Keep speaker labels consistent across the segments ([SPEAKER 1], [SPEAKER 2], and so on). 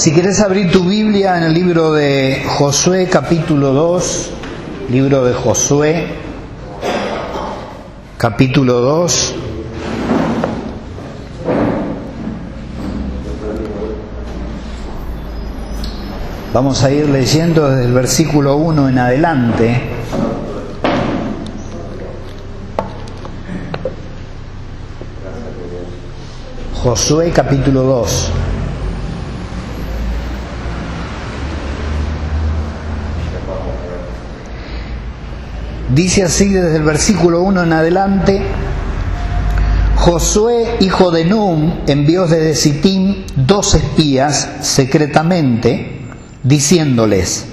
[SPEAKER 1] Si quieres abrir tu Biblia en el libro de Josué capítulo 2, libro de Josué capítulo 2. Vamos a ir leyendo desde el versículo 1 en adelante. Josué capítulo 2. Dice así desde el versículo 1 en adelante, Josué, hijo de Num, envió desde Sittim dos espías secretamente, diciéndoles,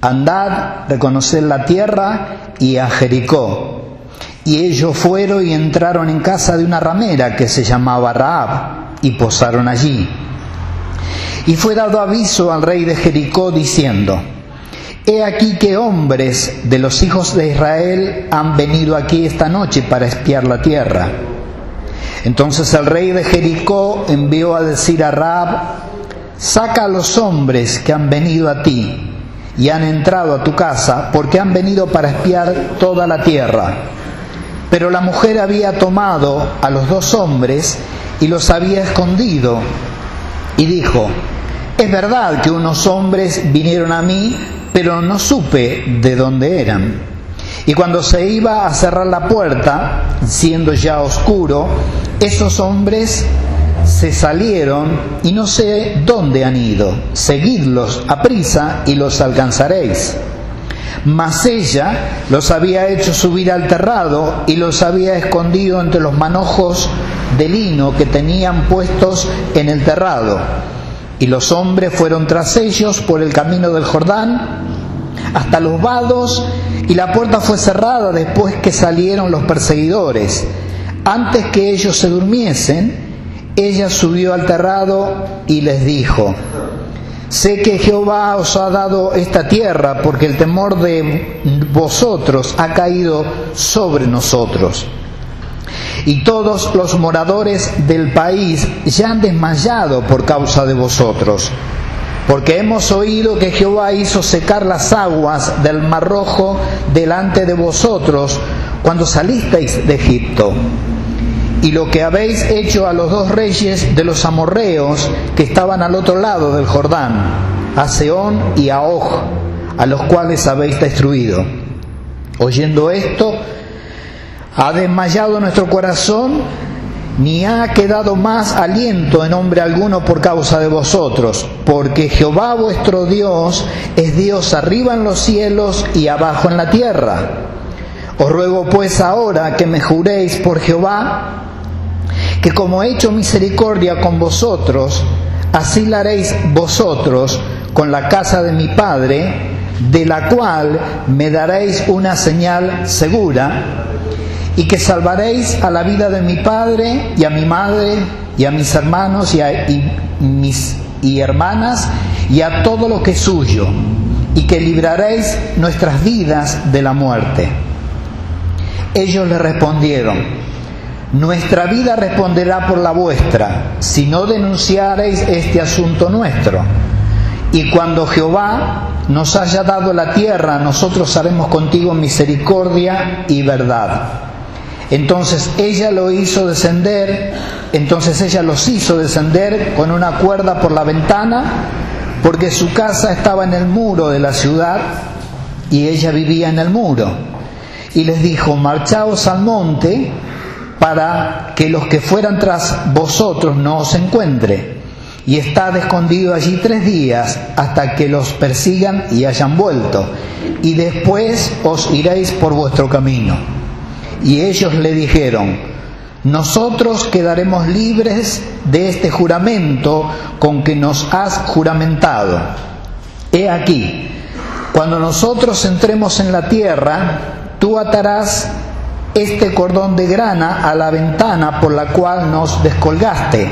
[SPEAKER 1] andad, reconoced la tierra y a Jericó. Y ellos fueron y entraron en casa de una ramera que se llamaba Raab, y posaron allí. Y fue dado aviso al rey de Jericó diciendo, He aquí que hombres de los hijos de Israel han venido aquí esta noche para espiar la tierra. Entonces el rey de Jericó envió a decir a Raab, saca a los hombres que han venido a ti y han entrado a tu casa, porque han venido para espiar toda la tierra. Pero la mujer había tomado a los dos hombres y los había escondido, y dijo, es verdad que unos hombres vinieron a mí, pero no supe de dónde eran. Y cuando se iba a cerrar la puerta, siendo ya oscuro, esos hombres se salieron y no sé dónde han ido. Seguidlos a prisa y los alcanzaréis. Mas ella los había hecho subir al terrado y los había escondido entre los manojos de lino que tenían puestos en el terrado. Y los hombres fueron tras ellos por el camino del Jordán hasta los vados y la puerta fue cerrada después que salieron los perseguidores. Antes que ellos se durmiesen, ella subió al terrado y les dijo, sé que Jehová os ha dado esta tierra porque el temor de vosotros ha caído sobre nosotros. Y todos los moradores del país ya han desmayado por causa de vosotros porque hemos oído que Jehová hizo secar las aguas del mar rojo delante de vosotros cuando salisteis de Egipto. Y lo que habéis hecho a los dos reyes de los amorreos que estaban al otro lado del Jordán, a Seón y a Og, a los cuales habéis destruido. Oyendo esto, ha desmayado nuestro corazón ni ha quedado más aliento en hombre alguno por causa de vosotros, porque Jehová vuestro Dios es Dios arriba en los cielos y abajo en la tierra. Os ruego pues ahora que me juréis por Jehová, que como he hecho misericordia con vosotros, así la haréis vosotros con la casa de mi Padre, de la cual me daréis una señal segura y que salvaréis a la vida de mi padre y a mi madre y a mis hermanos y a mis y hermanas y a todo lo que es suyo y que libraréis nuestras vidas de la muerte. Ellos le respondieron, nuestra vida responderá por la vuestra, si no denunciareis este asunto nuestro. Y cuando Jehová nos haya dado la tierra, nosotros haremos contigo misericordia y verdad. Entonces ella lo hizo descender, entonces ella los hizo descender con una cuerda por la ventana, porque su casa estaba en el muro de la ciudad y ella vivía en el muro. Y les dijo, marchaos al monte para que los que fueran tras vosotros no os encuentre. Y estad escondido allí tres días hasta que los persigan y hayan vuelto. Y después os iréis por vuestro camino. Y ellos le dijeron, nosotros quedaremos libres de este juramento con que nos has juramentado. He aquí, cuando nosotros entremos en la tierra, tú atarás este cordón de grana a la ventana por la cual nos descolgaste,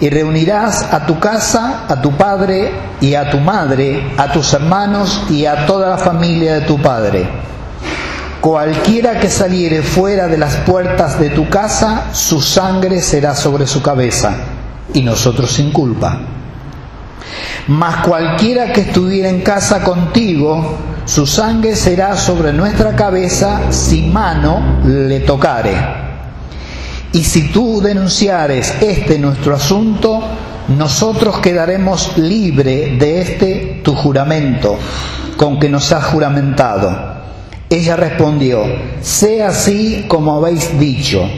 [SPEAKER 1] y reunirás a tu casa, a tu padre y a tu madre, a tus hermanos y a toda la familia de tu padre Cualquiera que saliere fuera de las puertas de tu casa, su sangre será sobre su cabeza, y nosotros sin culpa. Mas cualquiera que estuviera en casa contigo, su sangre será sobre nuestra cabeza si mano le tocare. Y si tú denunciares este nuestro asunto, nosotros quedaremos libre de este tu juramento con que nos has juramentado. Ella respondió, sea así como habéis dicho.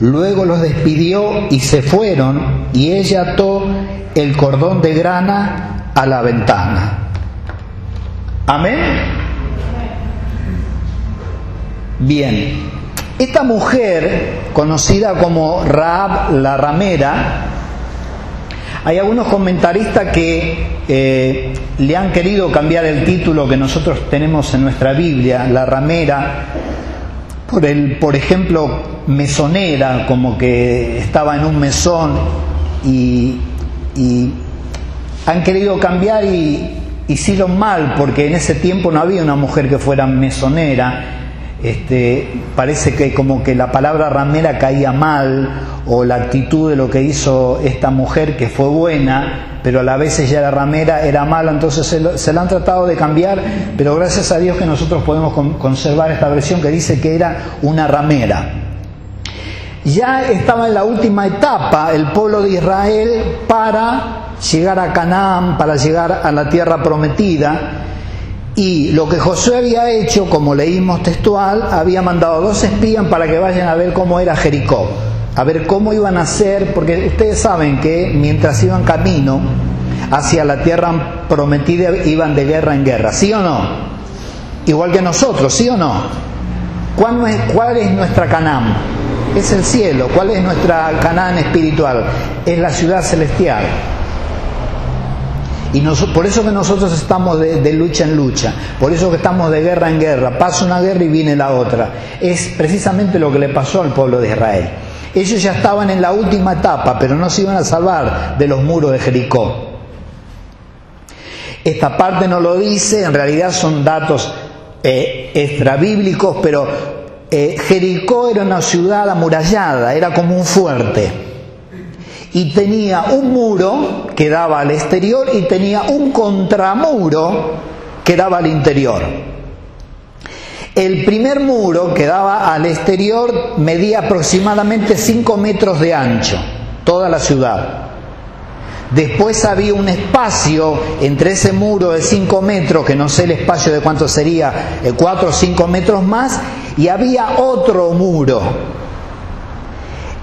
[SPEAKER 1] Luego los despidió y se fueron y ella ató el cordón de grana a la ventana. Amén. Bien, esta mujer, conocida como Raab la ramera, hay algunos comentaristas que eh, le han querido cambiar el título que nosotros tenemos en nuestra Biblia, la ramera, por, el, por ejemplo, mesonera, como que estaba en un mesón y, y han querido cambiar y hicieron mal, porque en ese tiempo no había una mujer que fuera mesonera este, parece que como que la palabra ramera caía mal o la actitud de lo que hizo esta mujer que fue buena, pero a la vez ella era ramera, era mala, entonces se, la han tratado de cambiar, pero gracias a Dios que nosotros podemos conservar esta versión que dice que era una ramera. Ya estaba en la última etapa el pueblo de Israel para llegar a Canaán, para llegar a la tierra prometida, y lo que Josué había hecho, como leímos textual, había mandado dos espías para que vayan a ver cómo era Jericó, a ver cómo iban a hacer, porque ustedes saben que mientras iban camino hacia la tierra prometida iban de guerra en guerra, ¿sí o no? Igual que nosotros, ¿sí o no? ¿Cuál es, cuál es nuestra Canaán? Es el cielo. ¿Cuál es nuestra Canaán espiritual? Es la ciudad celestial. Y por eso que nosotros estamos de, lucha en lucha, por eso que estamos de guerra en guerra, pasa una guerra y viene la otra. Es precisamente lo que le pasó al pueblo de Israel. Ellos ya estaban en la última etapa, pero no se iban a salvar de los muros de Jericó. Esta parte no lo dice, en realidad son datos eh, extrabíblicos, pero eh, Jericó era una ciudad amurallada, era como un fuerte y tenía un muro que daba al exterior y tenía un contramuro que daba al interior. El primer muro que daba al exterior medía aproximadamente 5 metros de ancho, toda la ciudad. Después había un espacio entre ese muro de 5 metros, que no sé el espacio de cuánto sería, 4 o 5 metros más, y había otro muro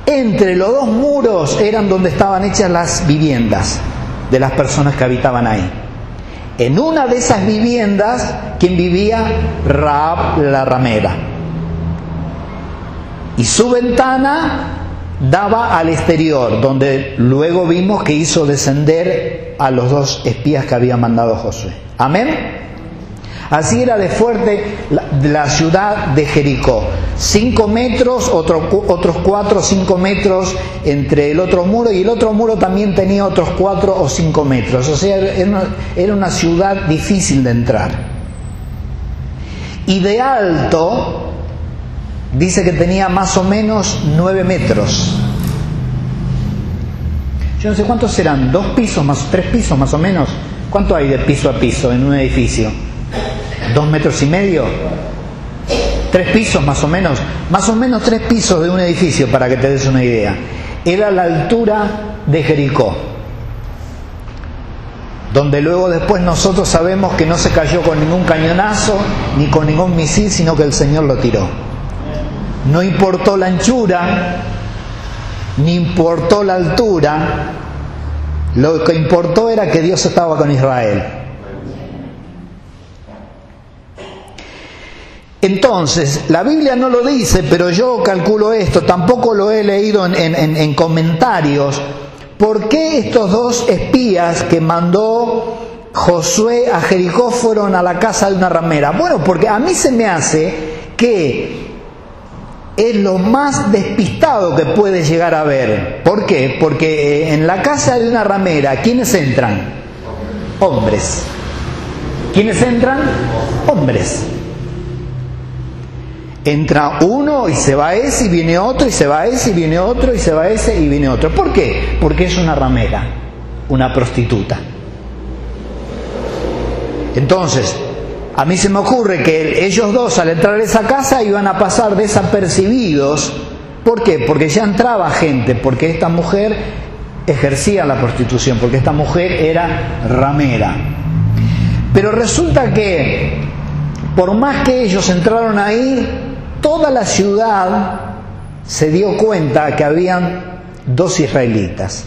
[SPEAKER 1] entre los dos muros eran donde estaban hechas las viviendas de las personas que habitaban ahí. En una de esas viviendas, quien vivía Raab la ramera. Y su ventana daba al exterior, donde luego vimos que hizo descender a los dos espías que había mandado Josué. Amén. Así era de fuerte la, ciudad de Jericó. Cinco metros, otros cuatro o cinco metros entre el otro muro y el otro muro también tenía otros cuatro o cinco metros. O sea, era una, ciudad difícil de entrar. Y de alto, dice que tenía más o menos nueve metros. Yo no sé cuántos serán, dos pisos más, tres pisos más o menos. ¿Cuánto hay de piso a piso en un edificio? Dos metros y medio, tres pisos más o menos, más o menos tres pisos de un edificio para que te des una idea. Era la altura de Jericó, donde luego después nosotros sabemos que no se cayó con ningún cañonazo ni con ningún misil, sino que el Señor lo tiró. No importó la anchura, ni importó la altura, lo que importó era que Dios estaba con Israel. Entonces, la Biblia no lo dice, pero yo calculo esto, tampoco lo he leído en, comentarios. ¿Por qué estos dos espías que mandó Josué a Jericó fueron a la casa de una ramera? Bueno, porque a mí se me hace que es lo más despistado que puede llegar a ver. ¿Por qué? Porque eh, en la casa de una ramera, ¿quiénes entran? Hombres. ¿Quiénes entran? Hombres. Entra uno y se va ese y viene otro y se va ese y viene otro y se va ese y viene otro. ¿Por qué? Porque es una ramera, una prostituta. Entonces, a mí se me ocurre que ellos dos al entrar a esa casa iban a pasar desapercibidos. ¿Por qué? Porque ya entraba gente, porque esta mujer ejercía la prostitución, porque esta mujer era ramera. Pero resulta que, por más que ellos entraron ahí, toda la ciudad se dio cuenta que habían dos israelitas.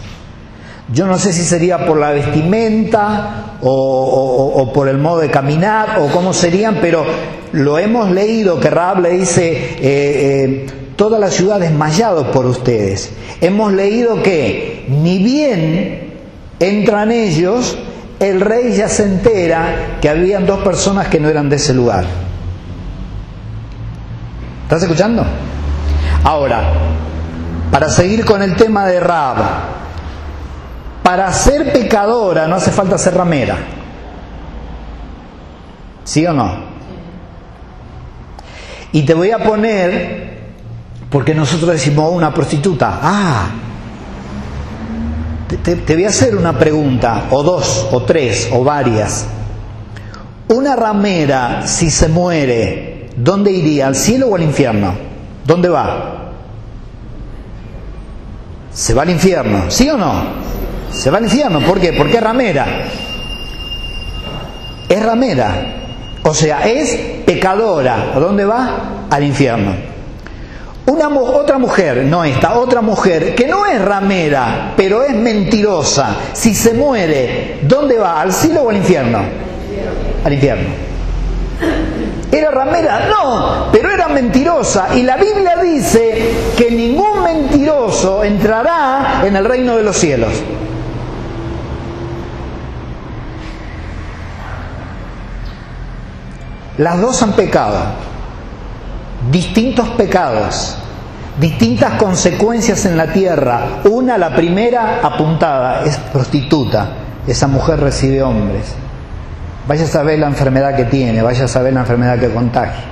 [SPEAKER 1] Yo no sé si sería por la vestimenta o, por el modo de caminar o cómo serían, pero lo hemos leído que Raab le dice, eh, eh, toda la ciudad desmayado por ustedes. Hemos leído que ni bien entran ellos, el rey ya se entera que habían dos personas que no eran de ese lugar. ¿Estás escuchando? Ahora, para seguir con el tema de Rab, para ser pecadora no hace falta ser ramera. ¿Sí o no? Y te voy a poner, porque nosotros decimos una prostituta, ah, te, voy a hacer una pregunta, o dos, o tres, o varias. Una ramera, si se muere, ¿dónde iría? ¿Al cielo o al infierno? ¿Dónde va? Se va al infierno, ¿sí o no? Se va al infierno, ¿por qué? Porque es ramera. Es ramera. O sea, es pecadora. ¿A dónde va? Al infierno. Una, otra mujer, no esta, otra mujer que no es ramera, pero es mentirosa, si se muere, ¿dónde va? ¿Al cielo o al infierno? Al infierno. ¿Era ramera? No, pero era mentirosa. Y la Biblia dice que ningún mentiroso entrará en el reino de los cielos. Las dos han pecado, distintos pecados, distintas consecuencias en la tierra. Una, la primera apuntada, es prostituta. Esa mujer recibe hombres. Vaya a saber la enfermedad que tiene, vaya a saber la enfermedad que contagia.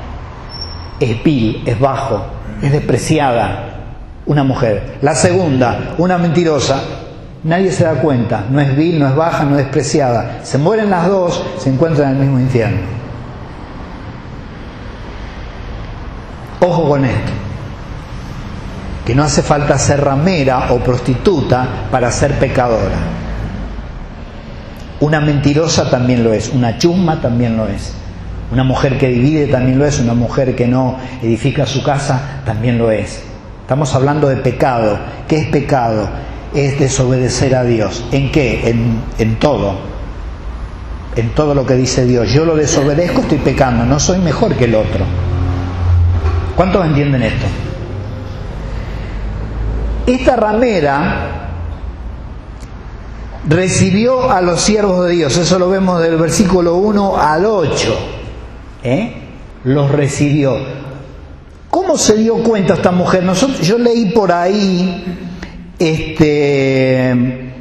[SPEAKER 1] Es vil, es bajo, es despreciada una mujer. La segunda, una mentirosa, nadie se da cuenta, no es vil, no es baja, no es despreciada. Se mueren las dos, se encuentran en el mismo infierno. Ojo con esto, que no hace falta ser ramera o prostituta para ser pecadora. Una mentirosa también lo es, una chusma también lo es. Una mujer que divide también lo es, una mujer que no edifica su casa también lo es. Estamos hablando de pecado. ¿Qué es pecado? Es desobedecer a Dios. ¿En qué? En, en todo. En todo lo que dice Dios. Yo lo desobedezco, estoy pecando. No soy mejor que el otro. ¿Cuántos entienden esto? Esta ramera recibió a los siervos de Dios. Eso lo vemos del versículo 1 al 8. ¿eh? Los recibió. ¿Cómo se dio cuenta esta mujer? Nosotros, yo leí por ahí, este,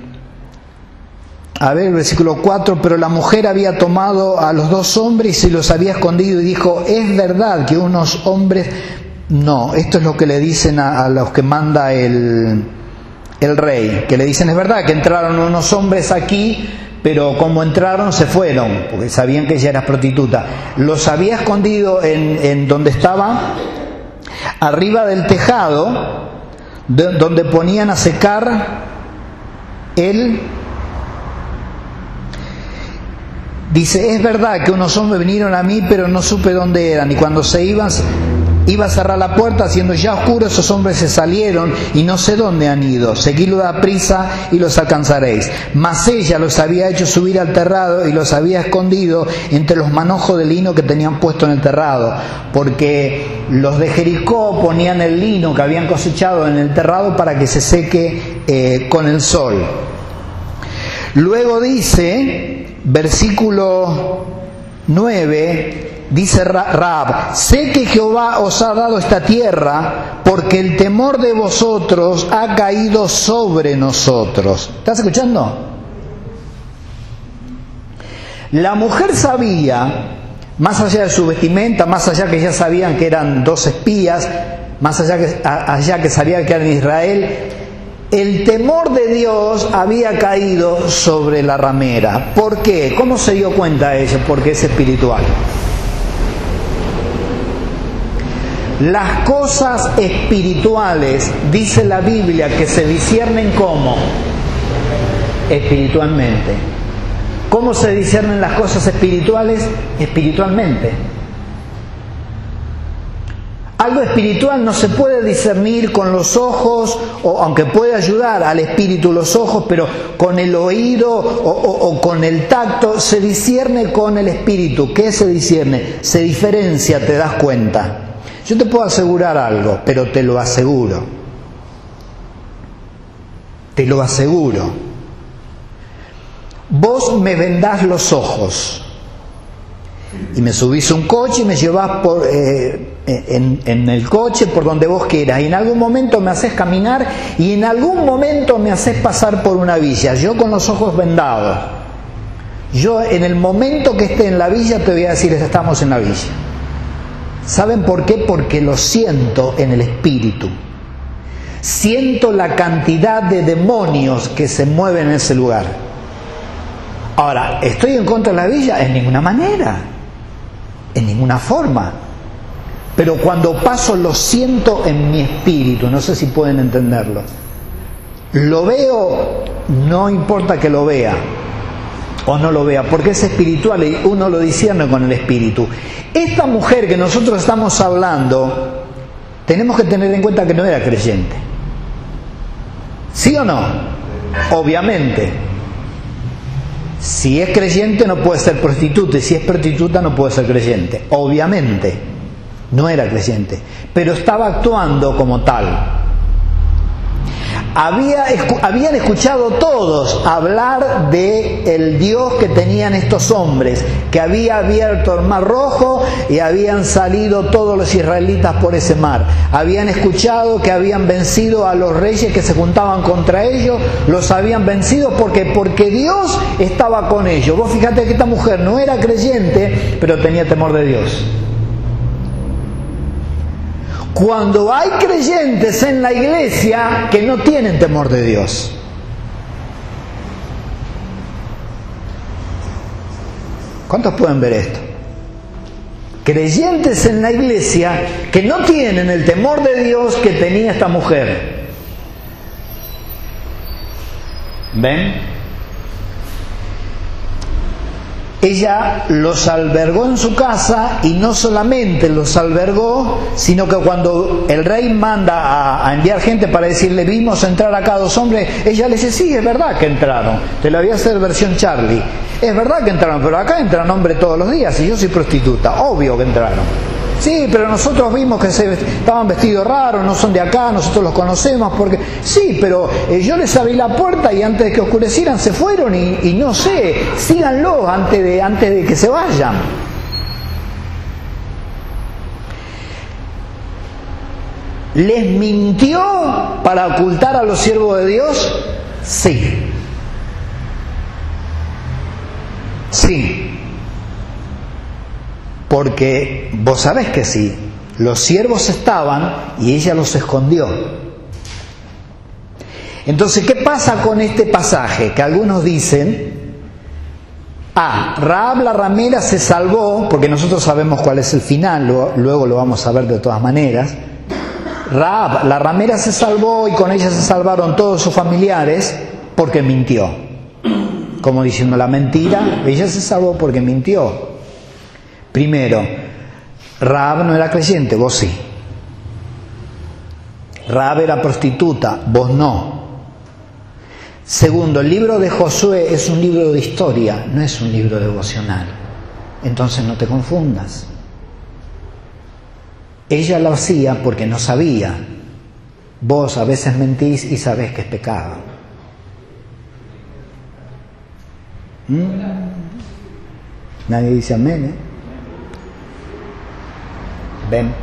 [SPEAKER 1] a ver, versículo 4, pero la mujer había tomado a los dos hombres y los había escondido y dijo, es verdad que unos hombres, no, esto es lo que le dicen a los que manda el, el rey, que le dicen, es verdad que entraron unos hombres aquí, pero como entraron se fueron, porque sabían que ella era prostituta. Los había escondido en, donde estaba, arriba del tejado, donde ponían a secar el... Dice, es verdad que unos hombres vinieron a mí, pero no supe dónde eran, y cuando se iban Iba a cerrar la puerta, haciendo ya oscuro, esos hombres se salieron y no sé dónde han ido. Seguidlo a prisa y los alcanzaréis. Mas ella los había hecho subir al terrado y los había escondido entre los manojos de lino que tenían puesto en el terrado, porque los de Jericó ponían el lino que habían cosechado en el terrado para que se seque eh, con el sol. Luego dice, versículo 9, dice Raab, sé que Jehová os ha dado esta tierra porque el temor de vosotros ha caído sobre nosotros. ¿Estás escuchando? La mujer sabía, más allá de su vestimenta, más allá que ya sabían que eran dos espías, más allá que, allá que sabía que eran Israel, el temor de Dios había caído sobre la ramera. ¿Por qué? ¿Cómo se dio cuenta ella? Porque es espiritual. Las cosas espirituales, dice la Biblia, que se disciernen como espiritualmente. ¿Cómo se disciernen las cosas espirituales? Espiritualmente. Algo espiritual no se puede discernir con los ojos, o aunque puede ayudar al espíritu los ojos, pero con el oído o, o, con el tacto, se discierne con el espíritu. ¿Qué se discierne? Se diferencia, te das cuenta. Yo te puedo asegurar algo, pero te lo aseguro. Te lo aseguro. Vos me vendás los ojos y me subís un coche y me llevás por, eh, en, en, el coche por donde vos quieras y en algún momento me haces caminar y en algún momento me haces pasar por una villa, yo con los ojos vendados. Yo en el momento que esté en la villa te voy a decir estamos en la villa. ¿Saben por qué? Porque lo siento en el espíritu. Siento la cantidad de demonios que se mueven en ese lugar. Ahora, ¿estoy en contra de la villa? En ninguna manera, en ninguna forma. Pero cuando paso lo siento en mi espíritu, no sé si pueden entenderlo. Lo veo, no importa que lo vea o no lo vea, porque es espiritual y uno lo discierne con el espíritu. Esta mujer que nosotros estamos hablando, tenemos que tener en cuenta que no era creyente. ¿Sí o no? Obviamente. Si es creyente no puede ser prostituta y si es prostituta no puede ser creyente. Obviamente, no era creyente, pero estaba actuando como tal. Había, habían escuchado todos hablar de el Dios que tenían estos hombres, que había abierto el mar rojo y habían salido todos los israelitas por ese mar. Habían escuchado que habían vencido a los reyes que se juntaban contra ellos, los habían vencido porque porque Dios estaba con ellos. Vos fíjate que esta mujer no era creyente, pero tenía temor de Dios. Cuando hay creyentes en la iglesia que no tienen temor de Dios. ¿Cuántos pueden ver esto? Creyentes en la iglesia que no tienen el temor de Dios que tenía esta mujer. ¿Ven? Ella los albergó en su casa y no solamente los albergó, sino que cuando el rey manda a, enviar gente para decirle vimos entrar acá dos hombres, ella le dice, sí, es verdad que entraron, te lo voy a hacer versión Charlie, es verdad que entraron, pero acá entran hombres todos los días y yo soy prostituta, obvio que entraron. Sí, pero nosotros vimos que se estaban vestidos raros, no son de acá, nosotros los conocemos, porque sí, pero eh, yo les abrí la puerta y antes de que oscurecieran se fueron y, no sé, síganlo antes de, antes de que se vayan. ¿Les mintió para ocultar a los siervos de Dios? Sí. Sí. Porque vos sabés que sí, los siervos estaban y ella los escondió. Entonces, ¿qué pasa con este pasaje? Que algunos dicen, ah, Raab la ramera se salvó, porque nosotros sabemos cuál es el final, luego lo vamos a ver de todas maneras. Raab, la ramera se salvó y con ella se salvaron todos sus familiares porque mintió. Como diciendo la mentira, ella se salvó porque mintió. Primero, Raab no era creyente, vos sí. Raab era prostituta, vos no. Segundo, el libro de Josué es un libro de historia, no es un libro devocional. Entonces no te confundas. Ella lo hacía porque no sabía. Vos a veces mentís y sabés que es pecado. ¿Mm? Nadie dice amén, ¿eh? ¿Ven?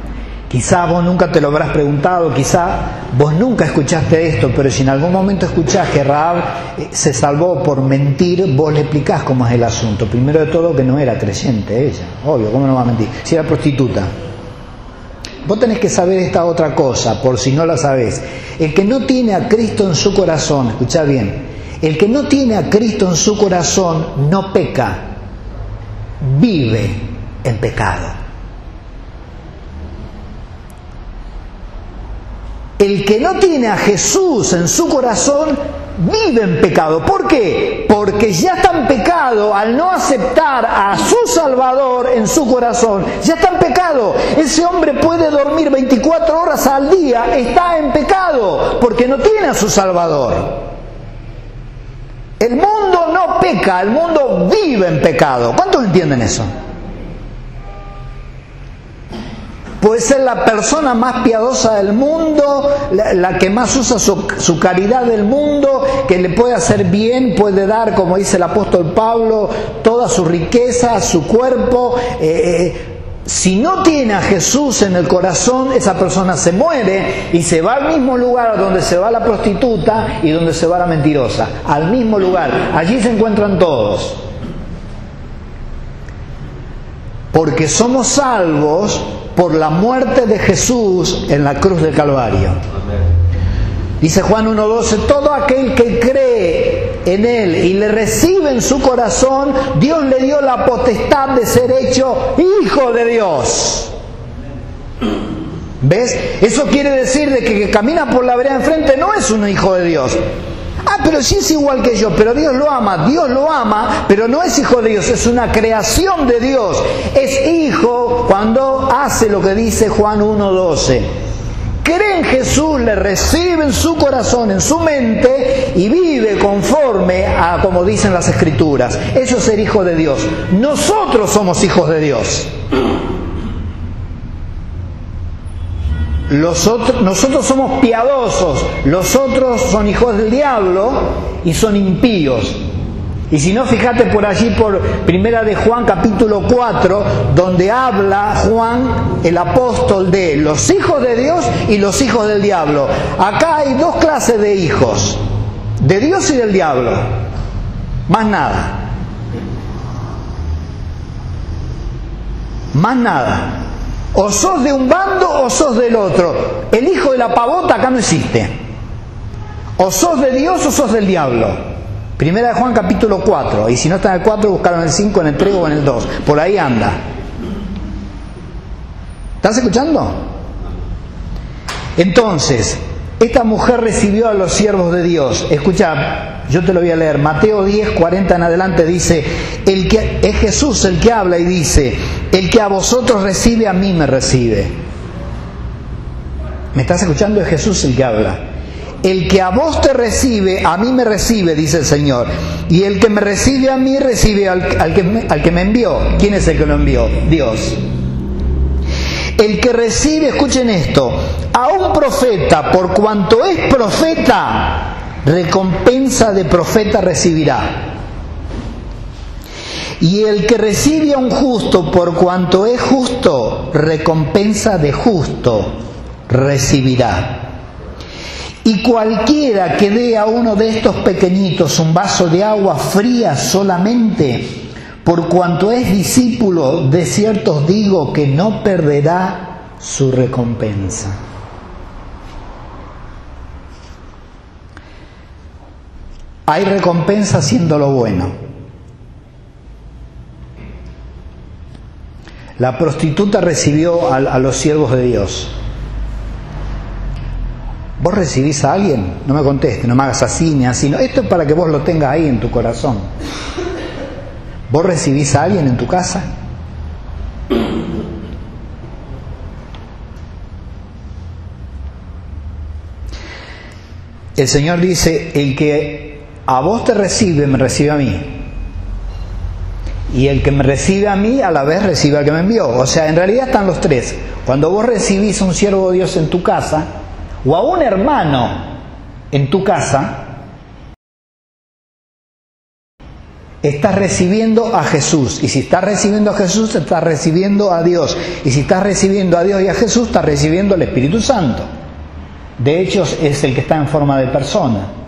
[SPEAKER 1] Quizá vos nunca te lo habrás preguntado, quizá vos nunca escuchaste esto, pero si en algún momento escuchás que Raab eh, se salvó por mentir, vos le explicás cómo es el asunto. Primero de todo que no era creyente ella, obvio, ¿cómo no va a mentir? Si era prostituta. vos tenés que saber esta otra cosa, por si no la sabés. El que no tiene a Cristo en su corazón, escucha bien, el que no tiene a Cristo en su corazón no peca, vive en pecado. El que no tiene a Jesús en su corazón vive en pecado. ¿Por qué? Porque ya está en pecado al no aceptar a su Salvador en su corazón. Ya está en pecado. Ese hombre puede dormir 24 horas al día, está en pecado porque no tiene a su Salvador. El mundo no peca, el mundo vive en pecado. ¿Cuántos entienden eso? Puede ser la persona más piadosa del mundo, la, que más usa su, caridad del mundo, que le puede hacer bien, puede dar, como dice el apóstol Pablo, toda su riqueza, su cuerpo. Eh, eh, si no tiene a Jesús en el corazón, esa persona se muere y se va al mismo lugar donde se va la prostituta y donde se va la mentirosa. Al mismo lugar. Allí se encuentran todos. Porque somos salvos por la muerte de Jesús en la cruz del Calvario. Dice Juan 1.12, todo aquel que cree en Él y le recibe en su corazón, Dios le dio la potestad de ser hecho hijo de Dios. ¿Ves? Eso quiere decir de que, que camina por la vereda enfrente no es un hijo de Dios. Ah, pero sí es igual que yo, pero Dios lo ama, Dios lo ama, pero no es hijo de Dios, es una creación de Dios. Es hijo cuando hace lo que dice Juan 1.12. Cree en Jesús, le recibe en su corazón, en su mente y vive conforme a como dicen las escrituras. Eso es ser hijo de Dios. Nosotros somos hijos de Dios. Nosotros somos piadosos, los otros son hijos del diablo y son impíos. Y si no, fíjate por allí, por Primera de Juan capítulo 4, donde habla Juan, el apóstol, de los hijos de Dios y los hijos del diablo. Acá hay dos clases de hijos, de Dios y del diablo. Más nada. Más nada. O sos de un bando o sos del otro. El hijo de la pavota acá no existe. O sos de Dios o sos del diablo. Primera de Juan capítulo 4. Y si no está en el 4, buscaron el 5, en el 3 o en el 2. Por ahí anda. ¿Estás escuchando? Entonces, esta mujer recibió a los siervos de Dios. Escucha, yo te lo voy a leer. Mateo 10, 40 en adelante dice, el que, es Jesús el que habla y dice, el que a vosotros recibe, a mí me recibe. ¿Me estás escuchando? Es Jesús el que habla. El que a vos te recibe, a mí me recibe, dice el Señor. Y el que me recibe a mí, recibe al, que, al que me envió. ¿Quién es el que lo envió? Dios. El que recibe, escuchen esto, a un profeta, por cuanto es profeta, recompensa de profeta recibirá. Y el que recibe a un justo, por cuanto es justo, recompensa de justo recibirá. Y cualquiera que dé a uno de estos pequeñitos un vaso de agua fría solamente, por cuanto es discípulo, de cierto os digo que no perderá su recompensa. Hay recompensa haciendo lo bueno. La prostituta recibió a, los siervos de Dios. ¿Vos recibís a alguien? No me conteste, no me hagas así ni así. Esto es para que vos lo tengas ahí en tu corazón. ¿Vos recibís a alguien en tu casa? El Señor dice, el que a vos te recibe, me recibe a mí. Y el que me recibe a mí, a la vez recibe al que me envió. O sea, en realidad están los tres. Cuando vos recibís a un siervo de Dios en tu casa, o a un hermano en tu casa, estás recibiendo a Jesús. Y si estás recibiendo a Jesús, estás recibiendo a Dios. Y si estás recibiendo a Dios y a Jesús, estás recibiendo al Espíritu Santo. De hecho, es el que está en forma de persona.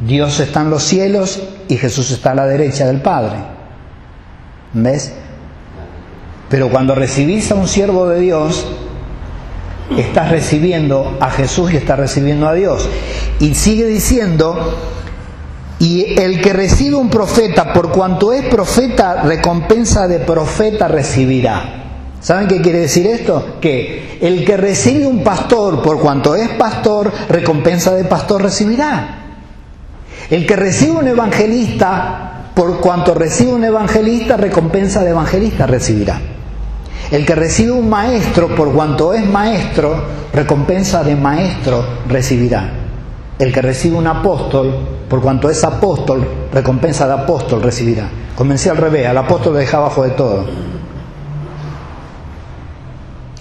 [SPEAKER 1] Dios está en los cielos y Jesús está a la derecha del Padre. ¿Ves? Pero cuando recibís a un siervo de Dios, estás recibiendo a Jesús y estás recibiendo a Dios. Y sigue diciendo, y el que recibe un profeta, por cuanto es profeta, recompensa de profeta recibirá. ¿Saben qué quiere decir esto? Que el que recibe un pastor, por cuanto es pastor, recompensa de pastor recibirá. El que recibe un evangelista, por cuanto recibe un evangelista, recompensa de evangelista recibirá. El que recibe un maestro, por cuanto es maestro, recompensa de maestro recibirá. El que recibe un apóstol, por cuanto es apóstol, recompensa de apóstol recibirá. Comencé al revés, al apóstol le deja abajo de todo.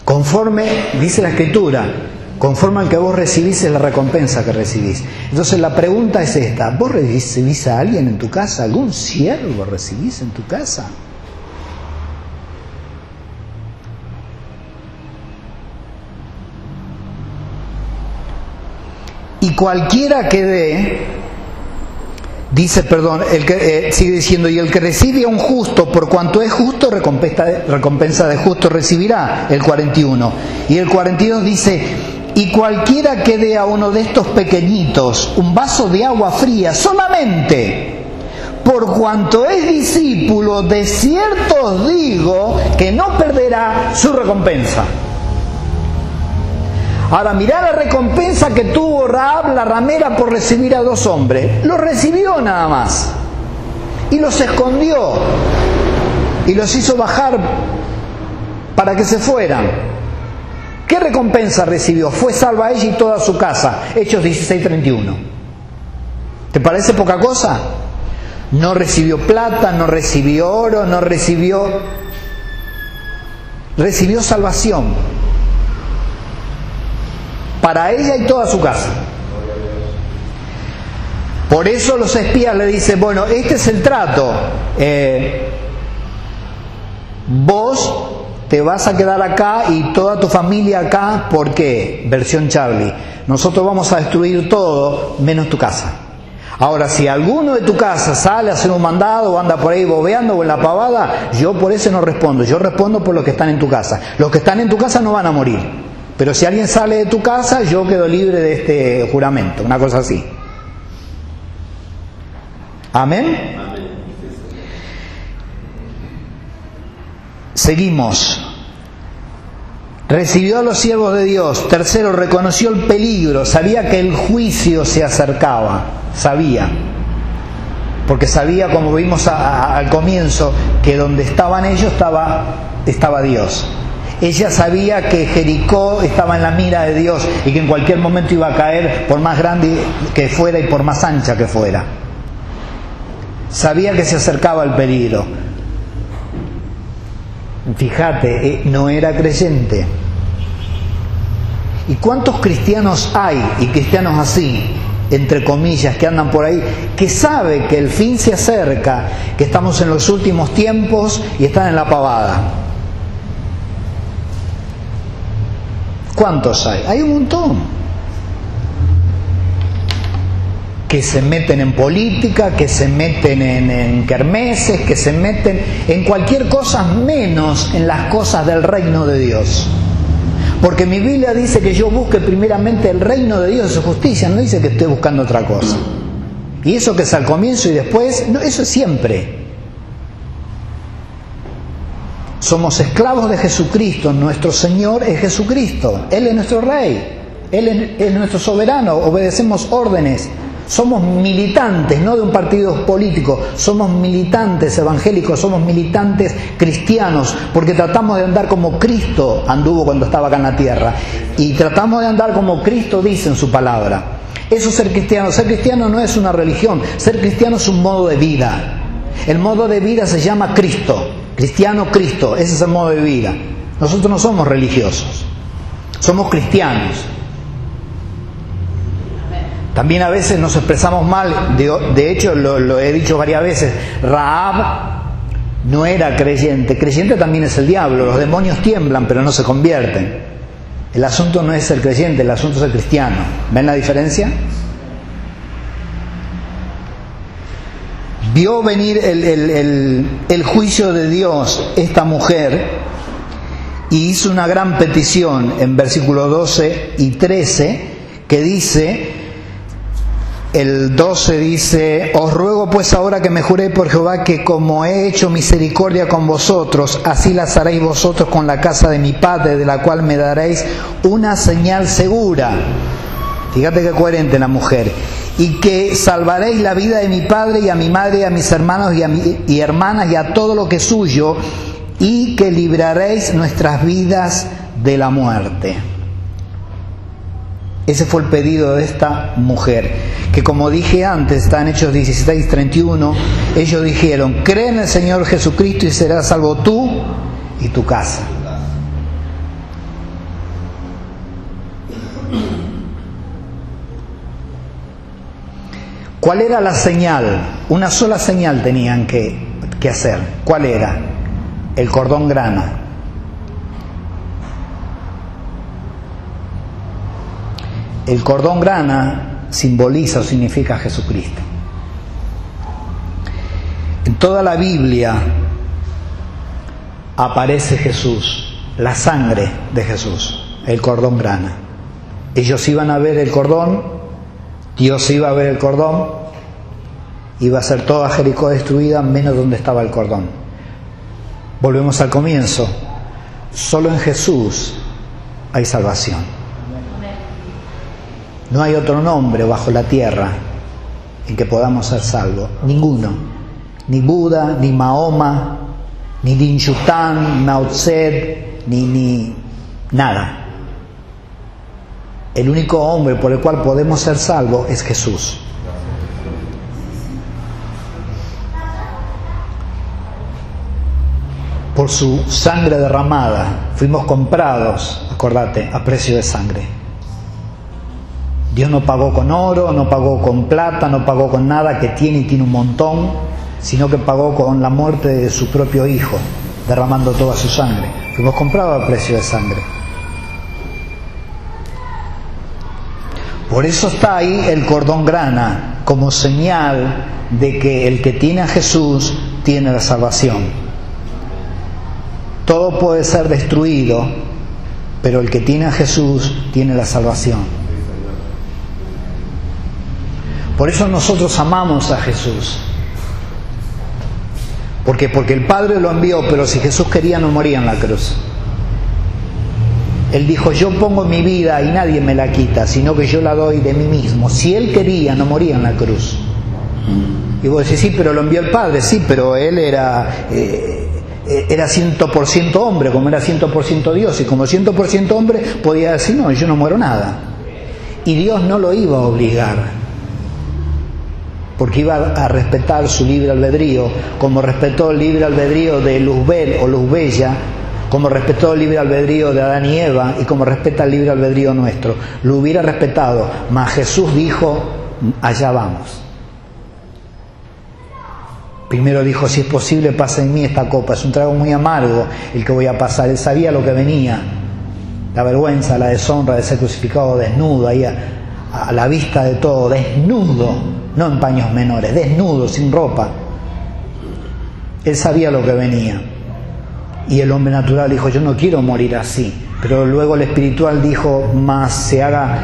[SPEAKER 1] Conforme, dice la escritura, conforme al que vos recibís es la recompensa que recibís. Entonces la pregunta es esta, ¿vos recibís a alguien en tu casa? ¿Algún siervo recibís en tu casa? Y cualquiera que dé, Dice, perdón, el que, eh, sigue diciendo, y el que recibe a un justo, por cuanto es justo, recompensa, recompensa de justo recibirá, el 41. Y el 42 dice, y cualquiera que dé a uno de estos pequeñitos un vaso de agua fría, solamente por cuanto es discípulo, de cierto os digo que no perderá su recompensa. Ahora, mirá la recompensa que tuvo Raab la ramera por recibir a dos hombres. Lo recibió nada más. Y los escondió. Y los hizo bajar para que se fueran. ¿Qué recompensa recibió? Fue salva ella y toda su casa. Hechos 16:31. ¿Te parece poca cosa? No recibió plata, no recibió oro, no recibió... Recibió salvación para ella y toda su casa. Por eso los espías le dicen, bueno, este es el trato. Eh, vos te vas a quedar acá y toda tu familia acá, ¿por qué? Versión Charlie. Nosotros vamos a destruir todo menos tu casa. Ahora, si alguno de tu casa sale a hacer un mandado o anda por ahí bobeando o en la pavada, yo por eso no respondo. Yo respondo por los que están en tu casa. Los que están en tu casa no van a morir. Pero si alguien sale de tu casa, yo quedo libre de este juramento, una cosa así. Amén. Seguimos. Recibió a los siervos de Dios. Tercero, reconoció el peligro. Sabía que el juicio se acercaba. Sabía. Porque sabía, como vimos al comienzo, que donde estaban ellos estaba, estaba Dios. Ella sabía que Jericó estaba en la mira de Dios y que en cualquier momento iba a caer por más grande que fuera y por más ancha que fuera. Sabía que se acercaba el peligro. Fíjate, eh, no era creyente. ¿Y cuántos cristianos hay, y cristianos así, entre comillas, que andan por ahí, que sabe que el fin se acerca, que estamos en los últimos tiempos y están en la pavada? ¿Cuántos hay? Hay un montón. Que se meten en política, que se meten en, en kermeses, que se meten en cualquier cosa menos en las cosas del reino de Dios. Porque mi Biblia dice que yo busque primeramente el reino de Dios y su justicia, no dice que esté buscando otra cosa. Y eso que es al comienzo y después, no, eso es siempre. Somos esclavos de Jesucristo, nuestro Señor es Jesucristo, Él es nuestro Rey, Él es, nuestro soberano, obedecemos órdenes, somos militantes, no de un partido político, somos militantes evangélicos, somos militantes cristianos, porque tratamos de andar como Cristo anduvo cuando estaba acá en la tierra, y tratamos de andar como Cristo dice en su palabra. Eso es ser cristiano, ser cristiano no es una religión, ser cristiano es un modo de vida. El modo de vida se llama Cristo. Cristiano Cristo, ese es el modo de vida. Nosotros no somos religiosos, somos cristianos. También a veces nos expresamos mal, de, hecho lo, he dicho varias veces, Raab no era creyente, creyente también es el diablo, los demonios tiemblan pero no se convierten. El asunto no es el creyente, el asunto es el cristiano. ¿Ven la diferencia? vio venir el, juicio de Dios esta mujer y hizo una gran petición en versículos 12 y 13 que dice, el 12 dice, os ruego pues ahora que me juré por Jehová que como he hecho misericordia con vosotros, así las haréis vosotros con la casa de mi Padre, de la cual me daréis una señal segura. Fíjate qué coherente la mujer. Y que salvaréis la vida de mi padre y a mi madre y a mis hermanos y, a y hermanas y a todo lo que es suyo, y que libraréis nuestras vidas de la muerte. Ese fue el pedido de esta mujer, que como dije antes, está en Hechos 16, 31, ellos dijeron, cree en el Señor Jesucristo y serás salvo tú y tu casa. ¿Cuál era la señal? Una sola señal tenían que, que hacer. ¿Cuál era? El cordón grana. El cordón grana simboliza o significa Jesucristo. En toda la Biblia aparece Jesús, la sangre de Jesús, el cordón grana. Ellos iban a ver el cordón, Dios iba a ver el cordón, iba a ser toda Jericó destruida menos donde estaba el cordón. Volvemos al comienzo. Solo en Jesús hay salvación. No hay otro nombre bajo la tierra en que podamos ser salvos. Ninguno. Ni Buda, ni Mahoma, ni Lin Yutan, Mao Tse, ni, ni nada. El único hombre por el cual podemos ser salvos es Jesús. Por su sangre derramada fuimos comprados, acordate, a precio de sangre. Dios no pagó con oro, no pagó con plata, no pagó con nada que tiene y tiene un montón, sino que pagó con la muerte de su propio Hijo, derramando toda su sangre. Fuimos comprados a precio de sangre. Por eso está ahí el cordón grana, como señal de que el que tiene a Jesús tiene la salvación. Todo puede ser destruido, pero el que tiene a Jesús tiene la salvación. Por eso nosotros amamos a Jesús. Porque porque el Padre lo envió, pero si Jesús quería no moría en la cruz. Él dijo, yo pongo mi vida y nadie me la quita, sino que yo la doy de mí mismo. Si Él quería, no moría en la cruz. Y vos decís, sí, pero lo envió el Padre, sí, pero Él era, eh, era 100% hombre, como era 100% Dios, y como 100% hombre podía decir, no, yo no muero nada. Y Dios no lo iba a obligar porque iba a respetar su libre albedrío, como respetó el libre albedrío de Luzbel o Luzbella, como respetó el libre albedrío de Adán y Eva y como respeta el libre albedrío nuestro. Lo hubiera respetado, mas Jesús dijo, allá vamos. Primero dijo, si es posible, pasa en mí esta copa. Es un trago muy amargo el que voy a pasar. Él sabía lo que venía. La vergüenza, la deshonra de ser crucificado desnudo, ahí a, a la vista de todo, desnudo no en paños menores, desnudo, sin ropa. Él sabía lo que venía. Y el hombre natural dijo, yo no quiero morir así. Pero luego el espiritual dijo, más se haga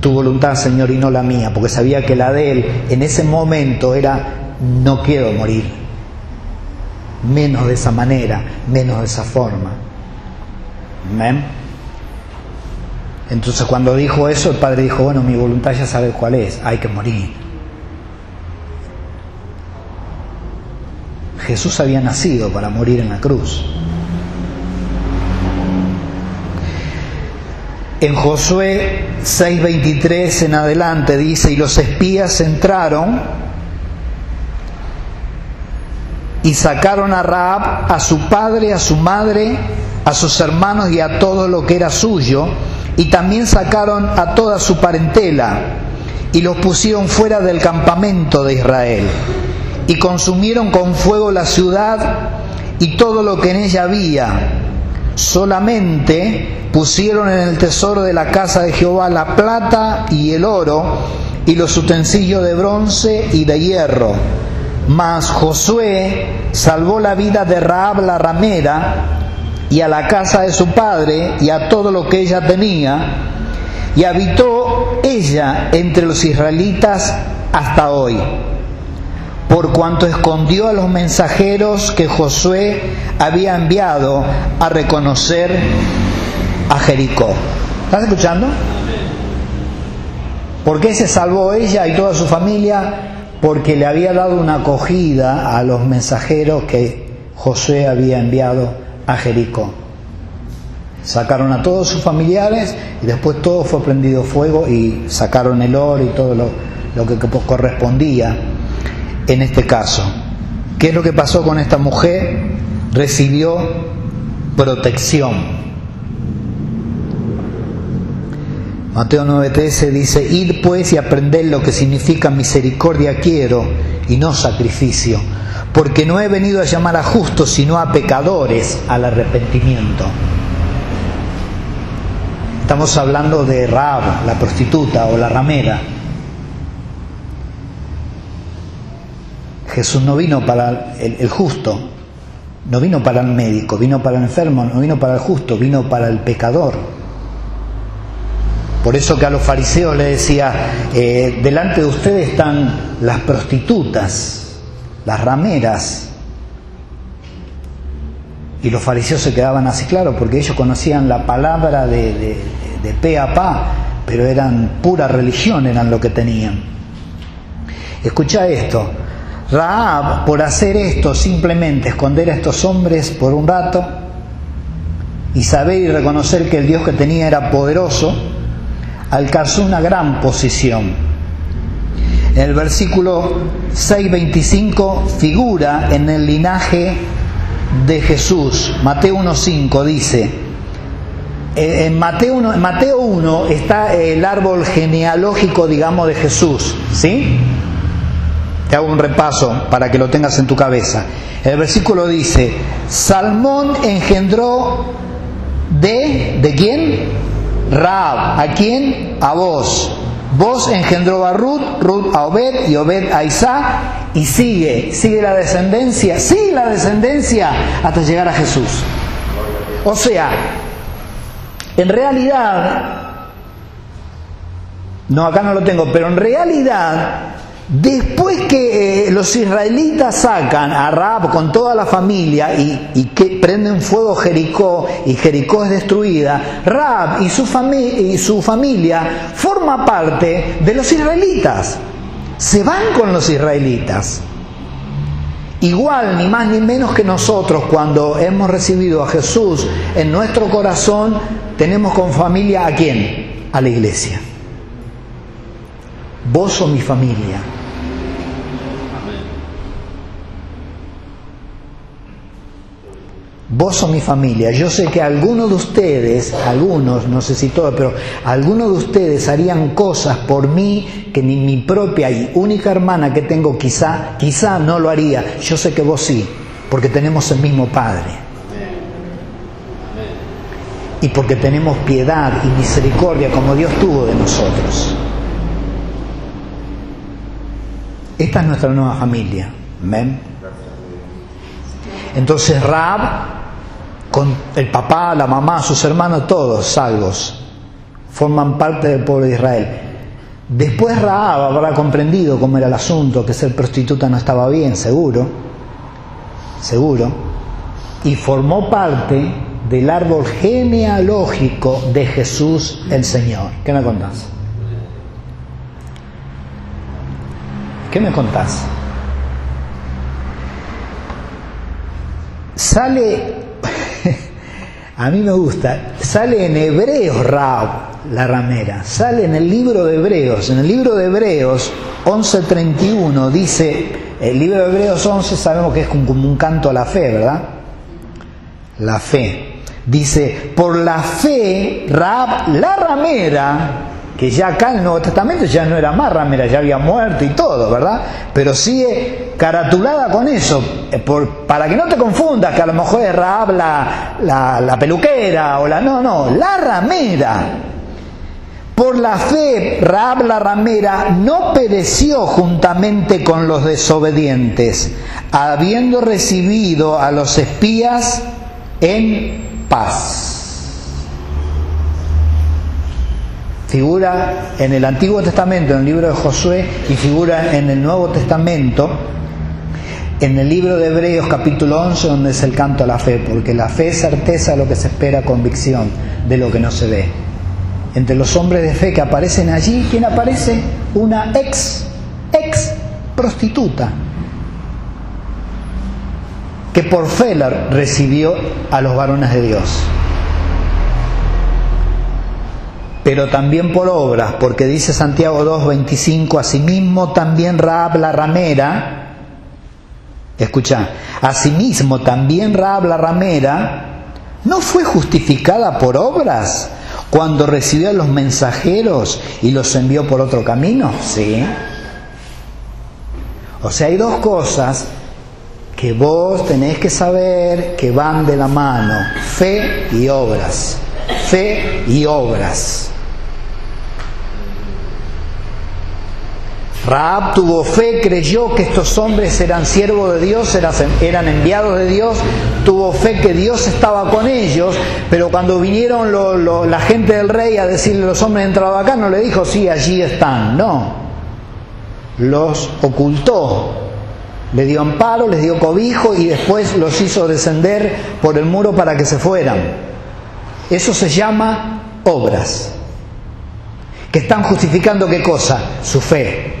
[SPEAKER 1] tu voluntad, Señor, y no la mía, porque sabía que la de él en ese momento era, no quiero morir. Menos de esa manera, menos de esa forma. Entonces cuando dijo eso, el padre dijo, bueno, mi voluntad ya sabes cuál es, hay que morir. Jesús había nacido para morir en la cruz. En Josué 6:23 en adelante dice, y los espías entraron y sacaron a Raab, a su padre, a su madre, a sus hermanos y a todo lo que era suyo, y también sacaron a toda su parentela y los pusieron fuera del campamento de Israel y consumieron con fuego la ciudad y todo lo que en ella había. Solamente pusieron en el tesoro de la casa de Jehová la plata y el oro y los utensilios de bronce y de hierro. Mas Josué salvó la vida de Raab la ramera, y a la casa de su padre y a todo lo que ella tenía, y habitó ella entre los israelitas hasta hoy, por cuanto escondió a los mensajeros que Josué había enviado a reconocer a Jericó. ¿Estás escuchando? ¿Por qué se salvó ella y toda su familia? Porque le había dado una acogida a los mensajeros que Josué había enviado a Jericó. Sacaron a todos sus familiares y después todo fue prendido fuego y sacaron el oro y todo lo, lo que correspondía en este caso. ¿Qué es lo que pasó con esta mujer? Recibió protección. Mateo 9:13 dice, id pues y aprended lo que significa misericordia quiero y no sacrificio, porque no he venido a llamar a justos, sino a pecadores al arrepentimiento. Estamos hablando de Raab, la prostituta o la ramera. Jesús no vino para el, justo, no vino para el médico, vino para el enfermo, no vino para el justo, vino para el pecador. Por eso que a los fariseos le decía, eh, delante de ustedes están las prostitutas, las rameras. Y los fariseos se quedaban así, claro, porque ellos conocían la palabra de, de, de pe a pa, pero eran pura religión, eran lo que tenían. Escucha esto, Raab, por hacer esto, simplemente esconder a estos hombres por un rato y saber y reconocer que el Dios que tenía era poderoso, alcanzó una gran posición. En el versículo 6.25 figura en el linaje de Jesús. Mateo 1.5 dice, en Mateo 1, en Mateo 1 está el árbol genealógico, digamos, de Jesús. ¿Sí? Te hago un repaso para que lo tengas en tu cabeza. El versículo dice, Salmón engendró de, ¿de quién? Raab, ¿a quién? A vos. Vos engendró a Ruth, Ruth a Obed y Obed a Isaac y sigue, sigue la descendencia, sigue la descendencia hasta llegar a Jesús. O sea, en realidad, no acá no lo tengo, pero en realidad Después que eh, los israelitas sacan a Raab con toda la familia y, que prenden fuego Jericó y Jericó es destruida, Raab y su, y su familia forma parte de los israelitas. Se van con los israelitas. Igual, ni más ni menos que nosotros, cuando hemos recibido a Jesús en nuestro corazón, tenemos con familia a quién? A la iglesia. Vos sos mi familia. Vos sos mi familia. Yo sé que algunos de ustedes, algunos, no sé si todos, pero algunos de ustedes harían cosas por mí que ni mi propia y única hermana que tengo quizá, quizá no lo haría. Yo sé que vos sí, porque tenemos el mismo Padre. Y porque tenemos piedad y misericordia como Dios tuvo de nosotros. Esta es nuestra nueva familia. Amén. Entonces Raab con el papá, la mamá, sus hermanos, todos salvos, forman parte del pueblo de Israel. Después Raab habrá comprendido cómo era el asunto, que ser prostituta no estaba bien, seguro, seguro, y formó parte del árbol genealógico de Jesús el Señor. ¿Qué me contás? ¿Qué me contás? Sale a mí me gusta, sale en Hebreos Raab, la ramera, sale en el libro de Hebreos, en el libro de Hebreos 11.31 dice, el libro de Hebreos 11 sabemos que es como un canto a la fe, ¿verdad? La fe. Dice, por la fe, Raab, la ramera, que ya acá en el Nuevo Testamento ya no era más ramera, ya había muerto y todo, ¿verdad? Pero sigue caratulada con eso, eh, para que no te confundas que a lo mejor es Raab la, la, la peluquera o la... No, no, la ramera. Por la fe, Raab la ramera no pereció juntamente con los desobedientes, habiendo recibido a los espías en paz. Figura en el Antiguo Testamento, en el libro de Josué, y figura en el Nuevo Testamento, en el libro de Hebreos capítulo 11, donde es el canto a la fe, porque la fe es certeza de lo que se espera, convicción de lo que no se ve. Entre los hombres de fe que aparecen allí, ¿quién aparece? Una ex, ex prostituta, que por fe recibió a los varones de Dios pero también por obras, porque dice Santiago 2.25, asimismo también Raab la ramera, escucha, asimismo también Raab la ramera, ¿no fue justificada por obras cuando recibió a los mensajeros y los envió por otro camino? Sí. O sea, hay dos cosas que vos tenés que saber que van de la mano, fe y obras. Fe y obras. Raab tuvo fe, creyó que estos hombres eran siervos de Dios, eran enviados de Dios, tuvo fe que Dios estaba con ellos, pero cuando vinieron la gente del rey a decirle los hombres entrado acá, no le dijo, sí, allí están, no, los ocultó, le dio amparo, les dio cobijo y después los hizo descender por el muro para que se fueran. Eso se llama obras, que están justificando qué cosa? Su fe.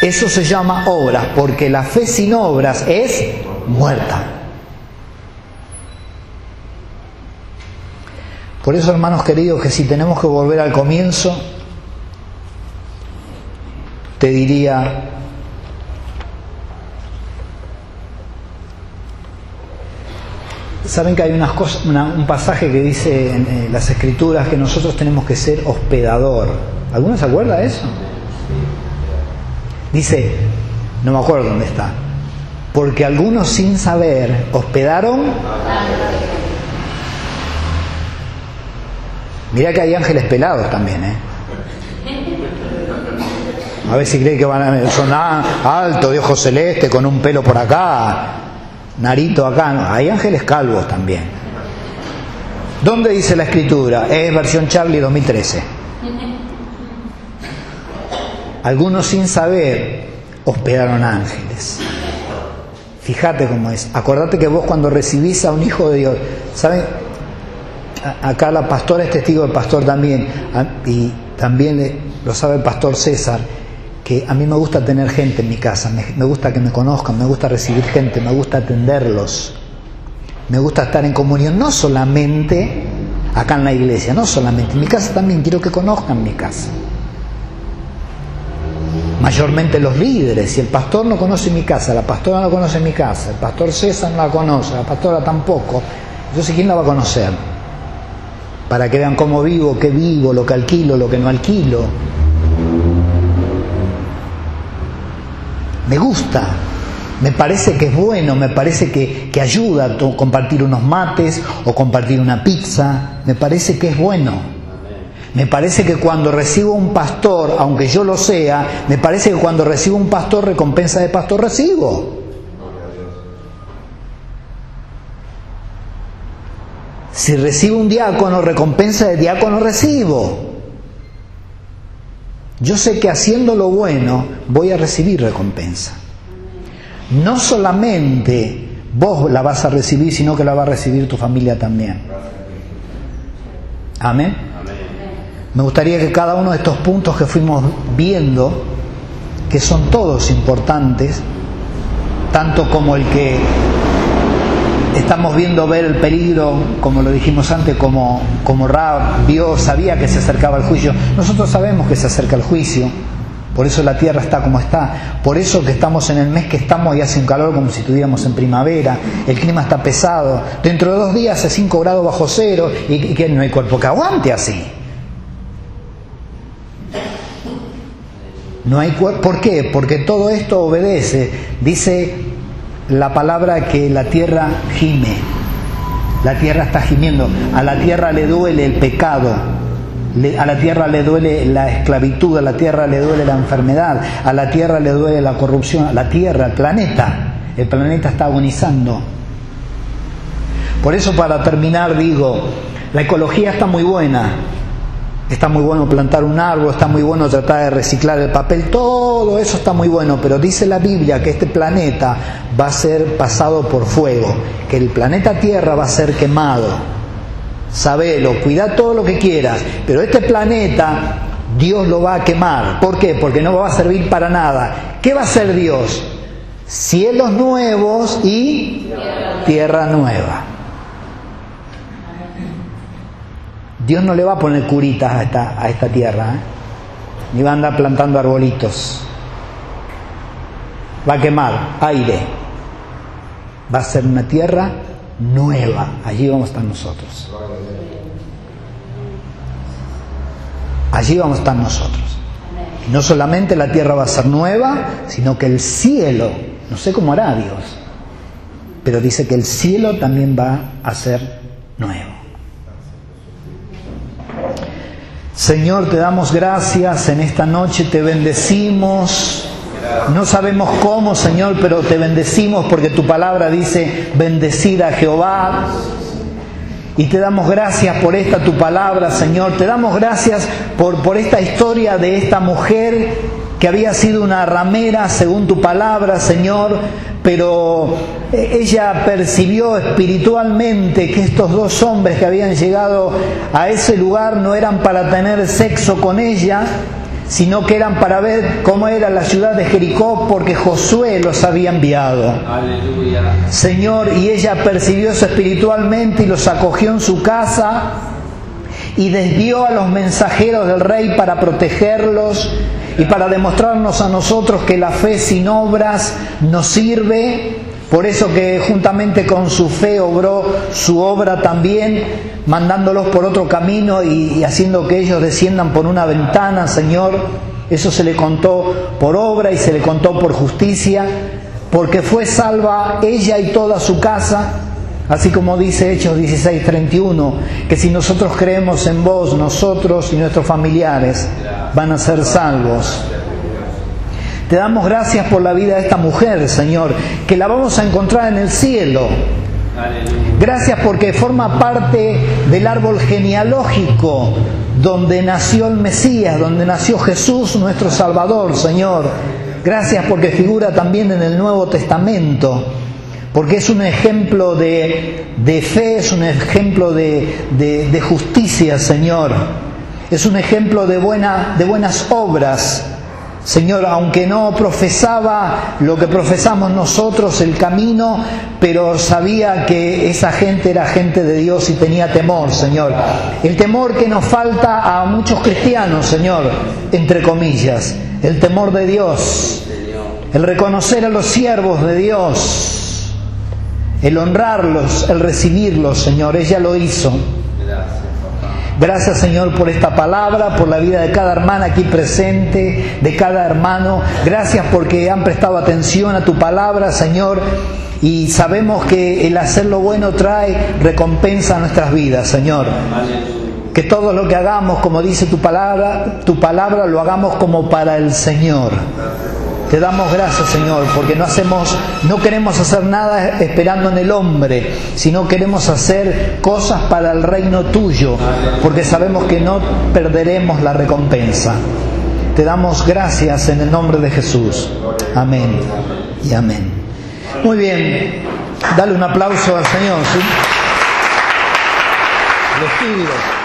[SPEAKER 1] Eso se llama obras, porque la fe sin obras es muerta. Por eso, hermanos queridos, que si tenemos que volver al comienzo, te diría, saben que hay unas cosas, un pasaje que dice en eh, las escrituras que nosotros tenemos que ser hospedador. ¿Alguno se acuerda de eso? Dice, no me acuerdo dónde está, porque algunos sin saber hospedaron. Mira que hay ángeles pelados también, ¿eh? A ver si creen que van a son alto, de ojos celeste, con un pelo por acá, narito acá. hay ángeles calvos también. ¿Dónde dice la escritura? Es versión Charlie 2013. Algunos sin saber hospedaron ángeles. Fíjate cómo es. Acordate que vos cuando recibís a un hijo de Dios, ¿saben? Acá la pastora es testigo del pastor también, y también lo sabe el pastor César, que a mí me gusta tener gente en mi casa, me, gusta que me conozcan, me gusta recibir gente, me gusta atenderlos, me gusta estar en comunión, no solamente acá en la iglesia, no solamente, en mi casa también quiero que conozcan mi casa mayormente los líderes. Si el pastor no conoce mi casa, la pastora no conoce mi casa, el pastor César no la conoce, la pastora tampoco, entonces ¿quién la va a conocer? Para que vean cómo vivo, qué vivo, lo que alquilo, lo que no alquilo. Me gusta, me parece que es bueno, me parece que, que ayuda a compartir unos mates o compartir una pizza, me parece que es bueno. Me parece que cuando recibo un pastor, aunque yo lo sea, me parece que cuando recibo un pastor, recompensa de pastor recibo. Si recibo un diácono, recompensa de diácono recibo. Yo sé que haciendo lo bueno voy a recibir recompensa. No solamente vos la vas a recibir, sino que la va a recibir tu familia también. Amén. Me gustaría que cada uno de estos puntos que fuimos viendo, que son todos importantes, tanto como el que estamos viendo ver el peligro, como lo dijimos antes, como, como Rab vio, sabía que se acercaba el juicio. Nosotros sabemos que se acerca el juicio, por eso la tierra está como está, por eso que estamos en el mes que estamos y hace un calor como si estuviéramos en primavera, el clima está pesado, dentro de dos días hace 5 grados bajo cero y que no hay cuerpo que aguante así. No hay ¿Por qué? Porque todo esto obedece. Dice la palabra que la tierra gime. La tierra está gimiendo. A la tierra le duele el pecado. A la tierra le duele la esclavitud, a la tierra le duele la enfermedad, a la tierra le duele la corrupción, a la tierra, al planeta. el planeta está agonizando. Por eso para terminar digo, la ecología está muy buena, está muy bueno plantar un árbol, está muy bueno tratar de reciclar el papel, todo eso está muy bueno, pero dice la Biblia que este planeta va a ser pasado por fuego, que el planeta Tierra va a ser quemado. Sabelo, cuida todo lo que quieras, pero este planeta Dios lo va a quemar. ¿Por qué? Porque no va a servir para nada. ¿Qué va a hacer Dios? Cielos nuevos y tierra nueva. Dios no le va a poner curitas a esta, a esta tierra, ¿eh? ni va a andar plantando arbolitos. Va a quemar aire. Va a ser una tierra nueva. Allí vamos a estar nosotros. Allí vamos a estar nosotros. no solamente la tierra va a ser nueva, sino que el cielo, no sé cómo hará Dios, pero dice que el cielo también va a ser nuevo. Señor, te damos gracias en esta noche, te bendecimos. No sabemos cómo, Señor, pero te bendecimos porque tu palabra dice, bendecida Jehová y te damos gracias por esta tu palabra, Señor. Te damos gracias por, por esta historia de esta mujer que había sido una ramera según tu palabra, Señor, pero ella percibió espiritualmente que estos dos hombres que habían llegado a ese lugar no eran para tener sexo con ella, sino que eran para ver cómo era la ciudad de Jericó porque Josué los había enviado. Señor, y ella percibió eso espiritualmente y los acogió en su casa y desvió a los mensajeros del rey para protegerlos y para demostrarnos a nosotros que la fe sin obras nos sirve por eso que juntamente con su fe obró su obra también, mandándolos por otro camino y, haciendo que ellos desciendan por una ventana, Señor. Eso se le contó por obra y se le contó por justicia, porque fue salva ella y toda su casa, así como dice Hechos 16:31, que si nosotros creemos en vos, nosotros y nuestros familiares van a ser salvos. Te damos gracias por la vida de esta mujer, Señor, que la vamos a encontrar en el cielo. Gracias porque forma parte del árbol genealógico donde nació el Mesías, donde nació Jesús nuestro Salvador, Señor. Gracias porque figura también en el Nuevo Testamento, porque es un ejemplo de, fe, es un ejemplo de, de, justicia, Señor. Es un ejemplo de, buena, de buenas obras Señor, aunque no profesaba lo que profesamos nosotros, el camino, pero sabía que esa gente era gente de Dios y tenía temor, Señor. El temor que nos falta a muchos cristianos, Señor, entre comillas. El temor de Dios. El reconocer a los siervos de Dios. El honrarlos, el recibirlos, Señor. Ella lo hizo. Gracias Señor por esta palabra, por la vida de cada hermana aquí presente, de cada hermano. Gracias porque han prestado atención a tu palabra, Señor. Y sabemos que el hacer lo bueno trae recompensa a nuestras vidas, Señor. Que todo lo que hagamos, como dice tu palabra, tu palabra lo hagamos como para el Señor. Te damos gracias, Señor, porque no hacemos, no queremos hacer nada esperando en el hombre, sino queremos hacer cosas para el reino tuyo, porque sabemos que no perderemos la recompensa. Te damos gracias en el nombre de Jesús. Amén y amén. Muy bien, dale un aplauso al Señor. ¿sí? Los